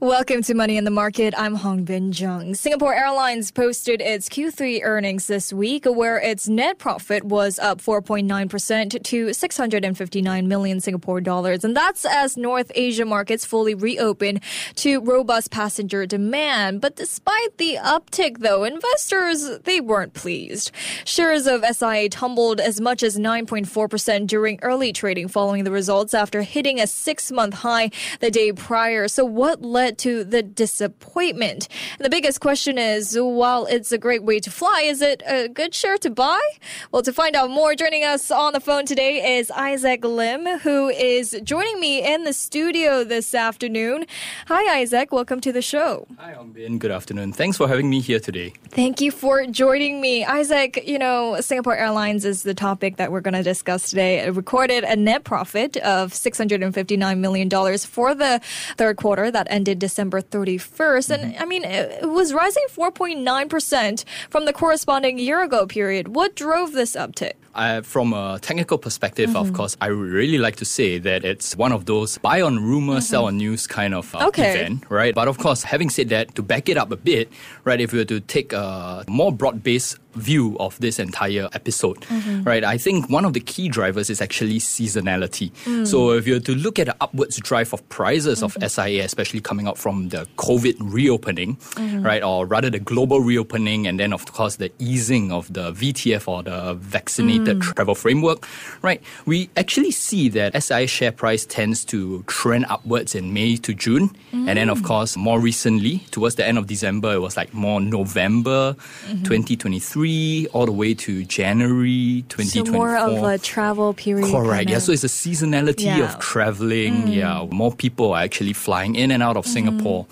Welcome to Money in the Market. I'm Hongbin Jeong. Singapore Airlines posted its Q3 earnings this week, where its net profit was up 4.9% to 659 million Singapore dollars. And that's as North Asia markets fully reopen to robust passenger demand. But despite the uptick, though, investors, they weren't pleased. Shares of SIA tumbled as much as 9.4% during early trading following the results after hitting a six month high the day prior. So what led to the disappointment. And the biggest question is, while it's a great way to fly, is it a good share to buy? Well, to find out more, joining us on the phone today is Isaac Lim, who is joining me in the studio this afternoon. Hi, Isaac. Welcome to the show. Hi, Bin. Good afternoon. Thanks for having me here today. Thank you for joining me. Isaac, you know, Singapore Airlines is the topic that we're going to discuss today. It recorded a net profit of $659 million for the third quarter that ended December 31st. And mm-hmm. I mean, it was rising 4.9% from the corresponding year ago period. What drove this uptick? Uh, from a technical perspective, mm-hmm. of course, I would really like to say that it's one of those buy on rumor, mm-hmm. sell on news kind of uh, okay. event, right? But of course, having said that, to back it up a bit, right, if we were to take a more broad based view of this entire episode, mm-hmm. right? I think one of the key drivers is actually seasonality. Mm. So if you were to look at the upwards drive of prices mm-hmm. of SIA, especially coming out from the COVID reopening, mm-hmm. right, or rather the global reopening, and then of course the easing of the VTF or the vaccinated mm. travel framework, right? We actually see that SI share price tends to trend upwards in May to June, and then of mm. course more recently towards the end of December, it was like more November mm-hmm. 2023 all the way to January 2024. So more of a travel period. Correct. Yeah. So it's a seasonality yeah. of traveling. Mm. Yeah. More people are actually flying in and out of mm. Singapore.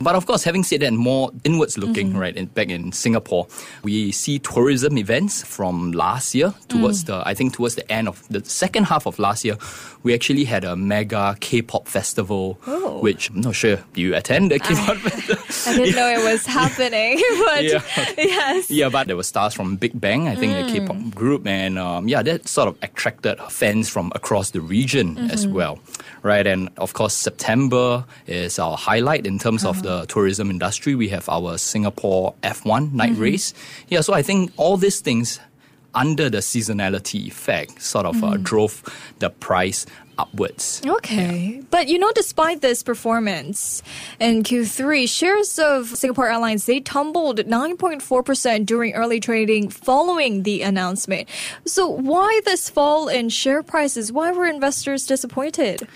But of course, having said that, more inwards looking, mm-hmm. right, in, back in Singapore, we see tourism events from last year towards mm. the, I think towards the end of the second half of last year, we actually had a mega K-pop festival, oh. which I'm not sure, you attend the K-pop festival? I didn't know it was happening, but yeah. yes. Yeah, but there were stars from Big Bang, I think mm. the K-pop group, and um, yeah, that sort of attracted fans from across the region mm-hmm. as well, right? And of course, September is our highlight in terms uh-huh. of the tourism industry. We have our Singapore F1 night mm-hmm. race. Yeah, so I think all these things under the seasonality effect sort of uh, mm. drove the price upwards. Okay. Yeah. But you know, despite this performance in Q3, shares of Singapore Airlines, they tumbled 9.4% during early trading following the announcement. So why this fall in share prices? Why were investors disappointed?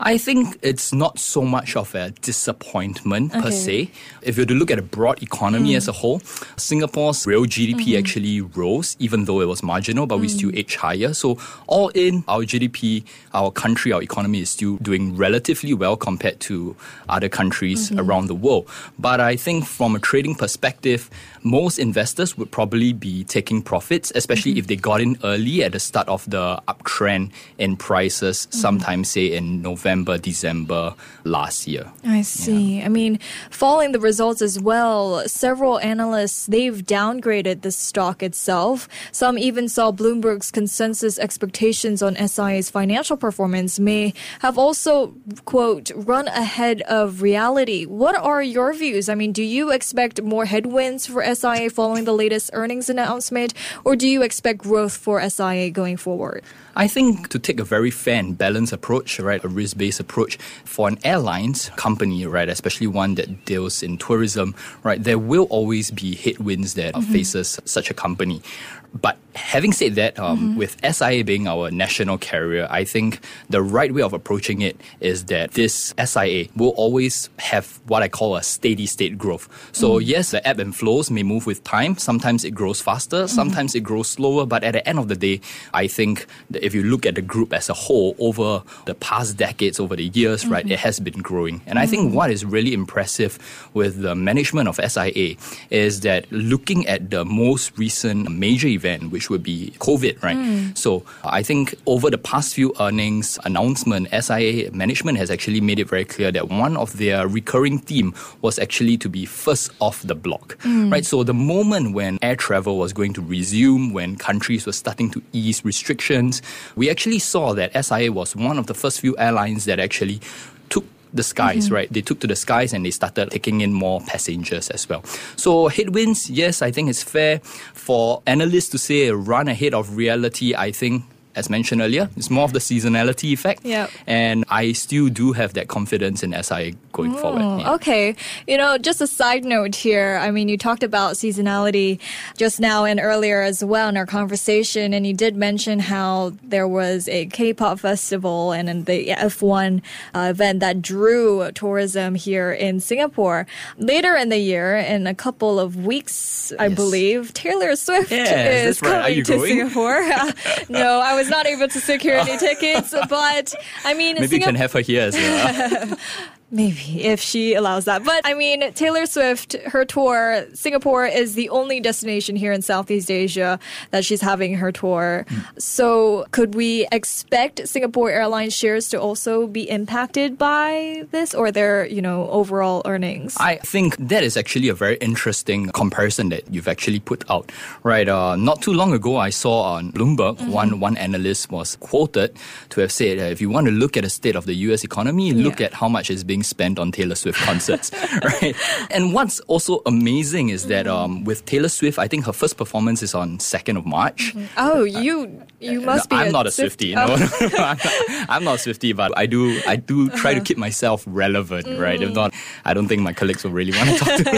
I think it's not so much of a disappointment okay. per se. If you were to look at a broad economy mm. as a whole, Singapore's real GDP mm-hmm. actually rose, even though it was marginal, but mm. we still edge higher. So all in, our GDP, our country, our economy is still doing relatively well compared to other countries mm-hmm. around the world. But I think from a trading perspective, most investors would probably be taking profits, especially mm-hmm. if they got in early at the start of the uptrend in prices, mm-hmm. sometime say in November, December last year. I see. Yeah. I mean, following the results as well, several analysts they've downgraded the stock itself. Some even saw Bloomberg's consensus expectations on SIA's financial performance may have also quote run ahead of reality. What are your views? I mean, do you expect more headwinds for SIA following the latest earnings announcement, or do you expect growth for SIA going forward? I think to take a very fair and balanced approach, right, a risk based approach for an airlines company, right, especially one that deals in tourism, right, there will always be headwinds that mm-hmm. faces such a company. But having said that, um, mm-hmm. with SIA being our national carrier, I think the right way of approaching it is that this SIA will always have what I call a steady state growth. So, mm-hmm. yes, the ebb and flows may move with time. Sometimes it grows faster, mm-hmm. sometimes it grows slower. But at the end of the day, I think if you look at the group as a whole over the past decades, over the years, right, mm-hmm. it has been growing. And I think mm-hmm. what is really impressive with the management of SIA is that looking at the most recent major event, which which would be COVID, right? Mm. So I think over the past few earnings announcement, SIA management has actually made it very clear that one of their recurring theme was actually to be first off the block, mm. right? So the moment when air travel was going to resume, when countries were starting to ease restrictions, we actually saw that SIA was one of the first few airlines that actually the skies, mm-hmm. right? They took to the skies and they started taking in more passengers as well. So headwinds, yes, I think it's fair for analysts to say run ahead of reality. I think as mentioned earlier, it's more of the seasonality effect. Yep. And I still do have that confidence in SIA going forward. Yeah. Okay. You know, just a side note here. I mean, you talked about seasonality just now and earlier as well in our conversation, and you did mention how there was a K-pop festival and the F1 uh, event that drew tourism here in Singapore. Later in the year, in a couple of weeks, I yes. believe, Taylor Swift yes, is coming to Singapore. no, I was was not able to secure any tickets, but I mean, maybe you can have her here as well. Maybe if she allows that. But I mean, Taylor Swift, her tour, Singapore is the only destination here in Southeast Asia that she's having her tour. Mm. So could we expect Singapore Airlines shares to also be impacted by this or their, you know, overall earnings? I think that is actually a very interesting comparison that you've actually put out. Right. Uh, not too long ago, I saw on Bloomberg, mm-hmm. one, one analyst was quoted to have said, uh, if you want to look at the state of the US economy, yeah. look at how much is being being spent on Taylor Swift concerts, right? And what's also amazing is that um, with Taylor Swift, I think her first performance is on second of March. Mm-hmm. Oh, you you must no, be. I'm not a Swiftie. No, no, no I'm, not, I'm not Swiftie, but I do I do try uh-huh. to keep myself relevant, mm. right? If mm. not, I don't think my colleagues will really want to talk to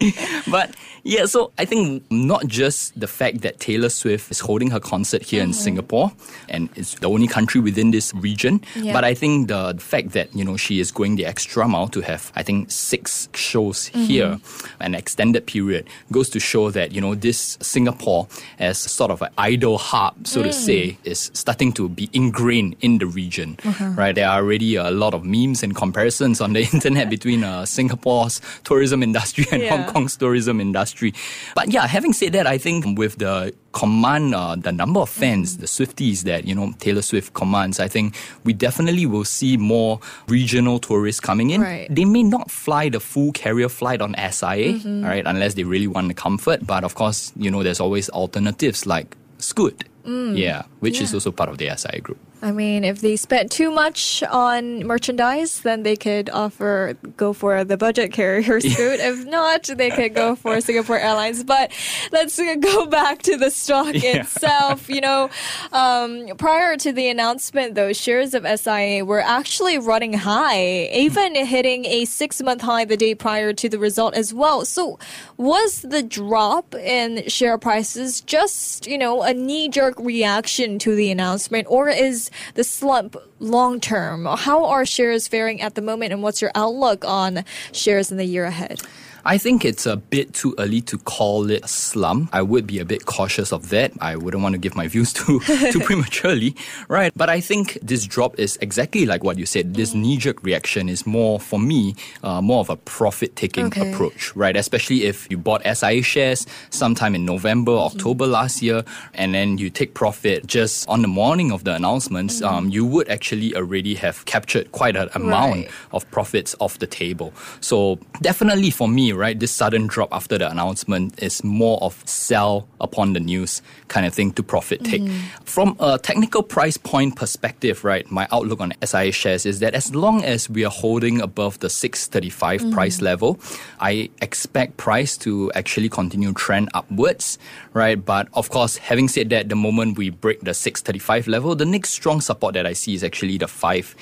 me. but yeah, so I think not just the fact that Taylor Swift is holding her concert here mm-hmm. in Singapore and it's the only country within this region, yeah. but I think the fact that you know she is going the extra mile to have, I think, six shows mm-hmm. here, an extended period, goes to show that, you know, this Singapore as sort of an idol hub, so mm. to say, is starting to be ingrained in the region, uh-huh. right? There are already a lot of memes and comparisons on the internet between uh, Singapore's tourism industry and yeah. Hong Kong's tourism industry. But yeah, having said that, I think with the command uh, the number of fans, mm-hmm. the Swifties that you know Taylor Swift commands, I think we definitely will see more regional tourists coming in. Right. They may not fly the full carrier flight on SIA, mm-hmm. right, unless they really want the comfort. But of course, you know, there's always alternatives like Scoot. Mm. Yeah, which yeah. is also part of the SIA group. I mean, if they spent too much on merchandise, then they could offer go for the budget carrier scoot. if not, they could go for Singapore Airlines. But let's go back to the stock yeah. itself. You know, um, prior to the announcement, those shares of SIA were actually running high, even hitting a six-month high the day prior to the result as well. So, was the drop in share prices just you know a knee-jerk reaction to the announcement, or is the slump long term? How are shares faring at the moment, and what's your outlook on shares in the year ahead? I think it's a bit too early to call it a slump. I would be a bit cautious of that. I wouldn't want to give my views too too prematurely, right? But I think this drop is exactly like what you said. This knee jerk reaction is more for me, uh, more of a profit taking okay. approach, right? Especially if you bought SIA shares sometime in November, October mm-hmm. last year, and then you take profit just on the morning of the announcements, mm-hmm. um, you would actually already have captured quite an amount right. of profits off the table. So definitely for me, right? This sudden drop after the announcement is more of sell upon the news kind of thing to profit take. Mm. From a technical price point perspective, right, my outlook on SIA shares is that as long as we are holding above the 635 mm. price level, I expect price to actually continue trend upwards, right? But of course, having said that, the moment we break the 635 level, the next strong support that I see is actually the 5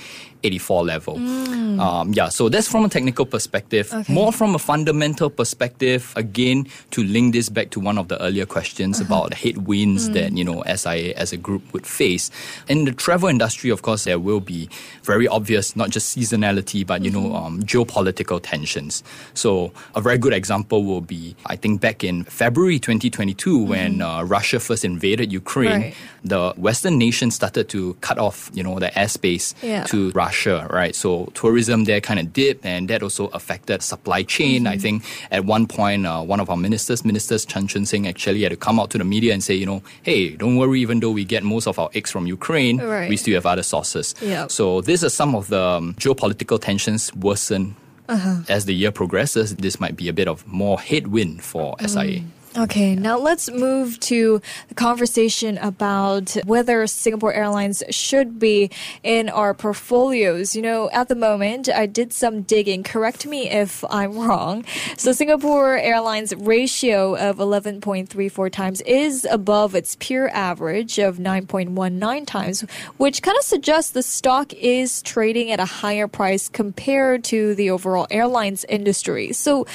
84 level. Mm. Um, yeah, so that's from a technical perspective. Okay. More from a fundamental perspective, again, to link this back to one of the earlier questions uh-huh. about the headwinds mm. that, you know, SIA as a group would face. In the travel industry, of course, there will be very obvious, not just seasonality, but, you mm-hmm. know, um, geopolitical tensions. So a very good example will be, I think, back in February 2022, mm-hmm. when uh, Russia first invaded Ukraine, right. the Western nations started to cut off, you know, the airspace yeah. to Russia Russia, right? So tourism there kind of dipped, and that also affected supply chain. Mm-hmm. I think at one point, uh, one of our ministers, Ministers Chan Chun Sing, actually had to come out to the media and say, you know, hey, don't worry, even though we get most of our eggs from Ukraine, right. we still have other sources. Yep. So these are some of the um, geopolitical tensions worsen uh-huh. as the year progresses. This might be a bit of more headwind for mm. Okay, now let's move to the conversation about whether Singapore Airlines should be in our portfolios. You know, at the moment, I did some digging. Correct me if I'm wrong. So, Singapore Airlines ratio of 11.34 times is above its peer average of 9.19 times, which kind of suggests the stock is trading at a higher price compared to the overall airlines industry. So,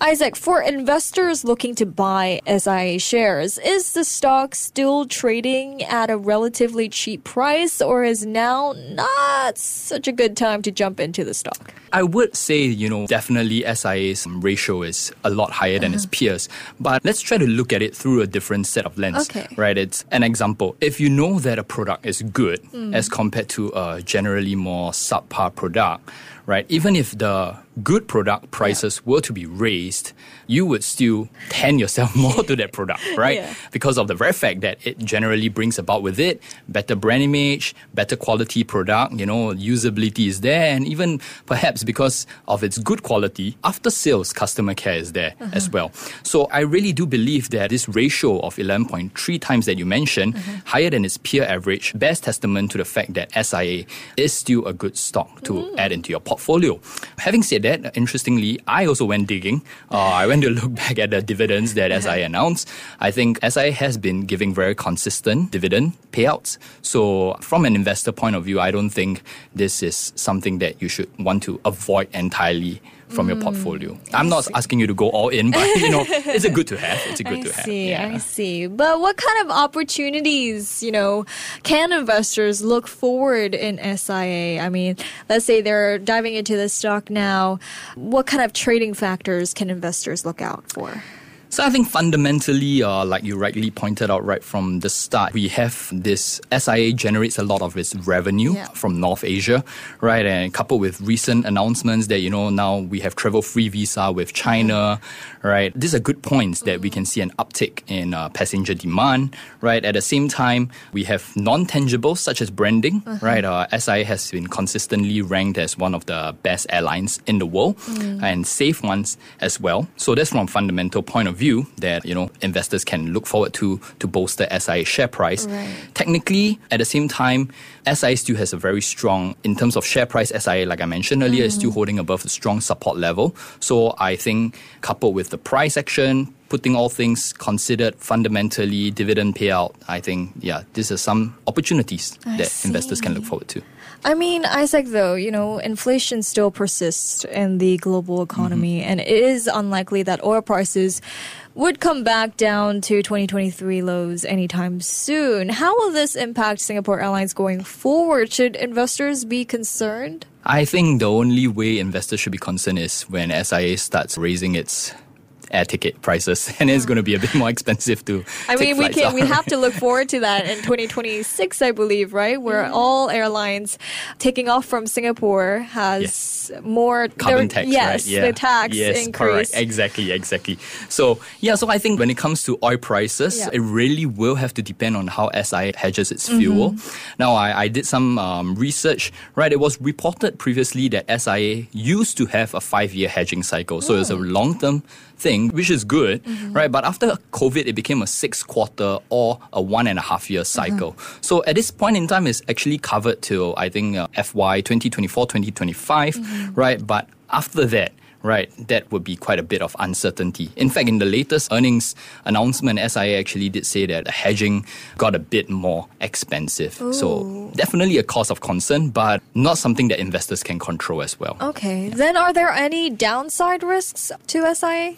Isaac, for investors looking to buy SIA shares, is the stock still trading at a relatively cheap price or is now not such a good time to jump into the stock? I would say, you know, definitely SIA's ratio is a lot higher than uh-huh. its peers. But let's try to look at it through a different set of lens. Okay. Right? It's an example. If you know that a product is good mm. as compared to a generally more subpar product, right? Even if the good product prices yeah. were to be raised, you would still tend yourself more to that product, right? Yeah. Because of the very fact that it generally brings about with it better brand image, better quality product, you know, usability is there, and even perhaps because of its good quality, after sales customer care is there uh-huh. as well. So I really do believe that this ratio of 11.3 times that you mentioned, uh-huh. higher than its peer average, bears testament to the fact that SIA is still a good stock to mm. add into your portfolio. Having said that, interestingly, I also went digging. Uh, I went to look back at the dividends that SIA announced. I think SIA has been giving very consistent dividend payouts. So, from an investor point of view, I don't think this is something that you should want to avoid entirely from mm, your portfolio. I'm not asking you to go all in, but you know, it's a good to have. It's a good I to see, have. Yeah. I see. But what kind of opportunities, you know, can investors look forward in SIA? I mean, let's say they're diving into the stock now. What kind of trading factors can investors look out for? So I think fundamentally, uh, like you rightly pointed out right from the start, we have this SIA generates a lot of its revenue yeah. from North Asia, right? And coupled with recent announcements that, you know, now we have travel free visa with China, mm-hmm. right? These are good points that mm-hmm. we can see an uptick in uh, passenger demand, right? At the same time, we have non-tangibles such as branding, mm-hmm. right? Uh, SIA has been consistently ranked as one of the best airlines in the world mm. and safe ones as well. So that's from a fundamental point of view that you know investors can look forward to to bolster SIA share price. Right. Technically, at the same time, SIA still has a very strong in terms of share price. SIA, like I mentioned earlier, mm. is still mm. holding above the strong support level. So I think coupled with the price action, putting all things considered fundamentally dividend payout i think yeah these are some opportunities I that see. investors can look forward to I mean, Isaac, though, you know, inflation still persists in the global economy, mm-hmm. and it is unlikely that oil prices would come back down to 2023 lows anytime soon. How will this impact Singapore Airlines going forward? Should investors be concerned? I think the only way investors should be concerned is when SIA starts raising its air ticket prices, and it's going to be a bit more expensive to. I mean, we can we have to look forward to that in 2026, I believe, right? Where mm. all airlines taking off from Singapore has yes. more carbon tax, yes, right? Yeah. the tax yes, increase. Correct. Exactly, exactly. So yeah, so I think when it comes to oil prices, yeah. it really will have to depend on how SI hedges its mm-hmm. fuel. Now, I, I did some um, research. Right, it was reported previously that SIA used to have a five-year hedging cycle, so oh. it's a long-term thing, which is good, mm-hmm. right? But after COVID, it became a six quarter or a one and a half year cycle. Mm-hmm. So at this point in time, it's actually covered till I think uh, FY 2024, 2025, mm-hmm. right? But after that, right, that would be quite a bit of uncertainty. In fact, in the latest earnings announcement, SIA actually did say that the hedging got a bit more expensive. Ooh. So definitely a cause of concern, but not something that investors can control as well. Okay. Yeah. Then are there any downside risks to SIA?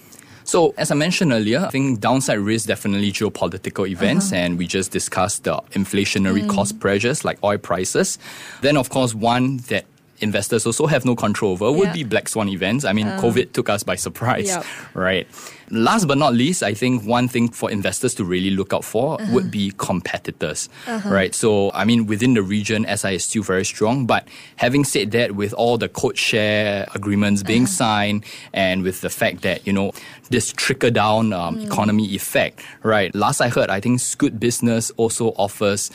So, as I mentioned earlier, I think downside risk definitely geopolitical events, uh-huh. and we just discussed the inflationary mm. cost pressures like oil prices. Then, of course, one that investors also have no control over would yeah. be black swan events. I mean, um, COVID took us by surprise, yep. right? Last but not least, I think one thing for investors to really look out for uh-huh. would be competitors, uh-huh. right? So, I mean, within the region, SI is still very strong. But having said that, with all the code share agreements being uh-huh. signed and with the fact that, you know, this trickle down um, mm. economy effect, right? Last I heard, I think Scoot Business also offers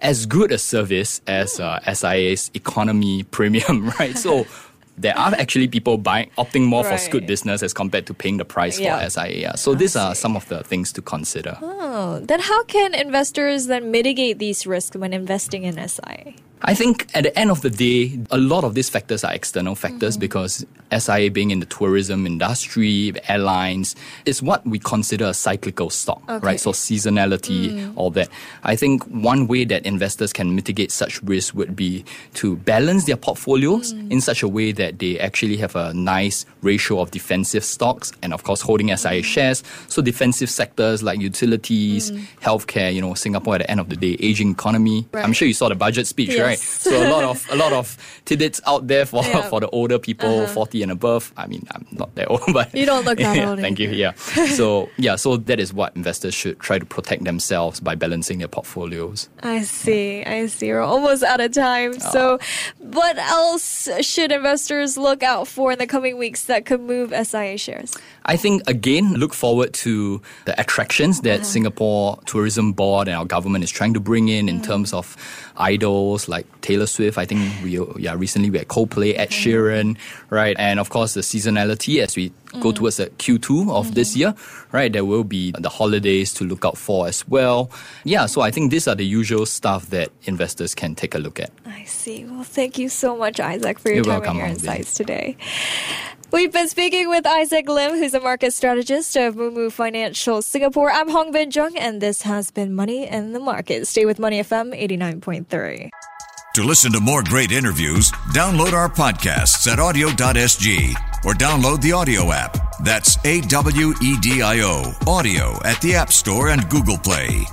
as good a service as uh, SIA's economy premium, right? So there are actually people buying opting more right. for Scoot Business as compared to paying the price yeah. for SIA. So these are some of the things to consider. Oh, then how can investors then mitigate these risks when investing in SIA? I think at the end of the day, a lot of these factors are external factors mm-hmm. because SIA being in the tourism industry, airlines, is what we consider a cyclical stock, okay. right? So seasonality, mm. all that. I think one way that investors can mitigate such risk would be to balance their portfolios mm. in such a way that they actually have a nice ratio of defensive stocks and of course holding SIA mm. shares. So defensive sectors like utilities, mm. healthcare, you know, Singapore at the end of the day, aging economy. Right. I'm sure you saw the budget speech, right? Right? So a lot of a lot of tidbits out there for yeah. for the older people, uh-huh. forty and above. I mean, I'm not that old, but you don't look that yeah, old. Thank you. Yeah. so yeah, so that is what investors should try to protect themselves by balancing their portfolios. I see. I see. We're almost out of time. Oh. So, what else should investors look out for in the coming weeks that could move SIA shares? I think again, look forward to the attractions that uh-huh. Singapore Tourism Board and our government is trying to bring in in mm. terms of idols like Taylor Swift. I think we yeah recently we had Coldplay, Ed mm-hmm. Sheeran, right, and of course the seasonality as we mm. go towards the Q2 of mm-hmm. this year, right. There will be the holidays to look out for as well. Yeah, so I think these are the usual stuff that investors can take a look at. I see. Well, thank you so much, Isaac, for your You're time welcome, and your insights today. We've been speaking with Isaac Lim, who's a market strategist of Moomoo Financial Singapore. I'm Hongbin Jeong, and this has been Money in the Market. Stay with Money FM 89.3. To listen to more great interviews, download our podcasts at awedio.sg or download the Awedio app. That's A W E D I O, Awedio at the App Store and Google Play.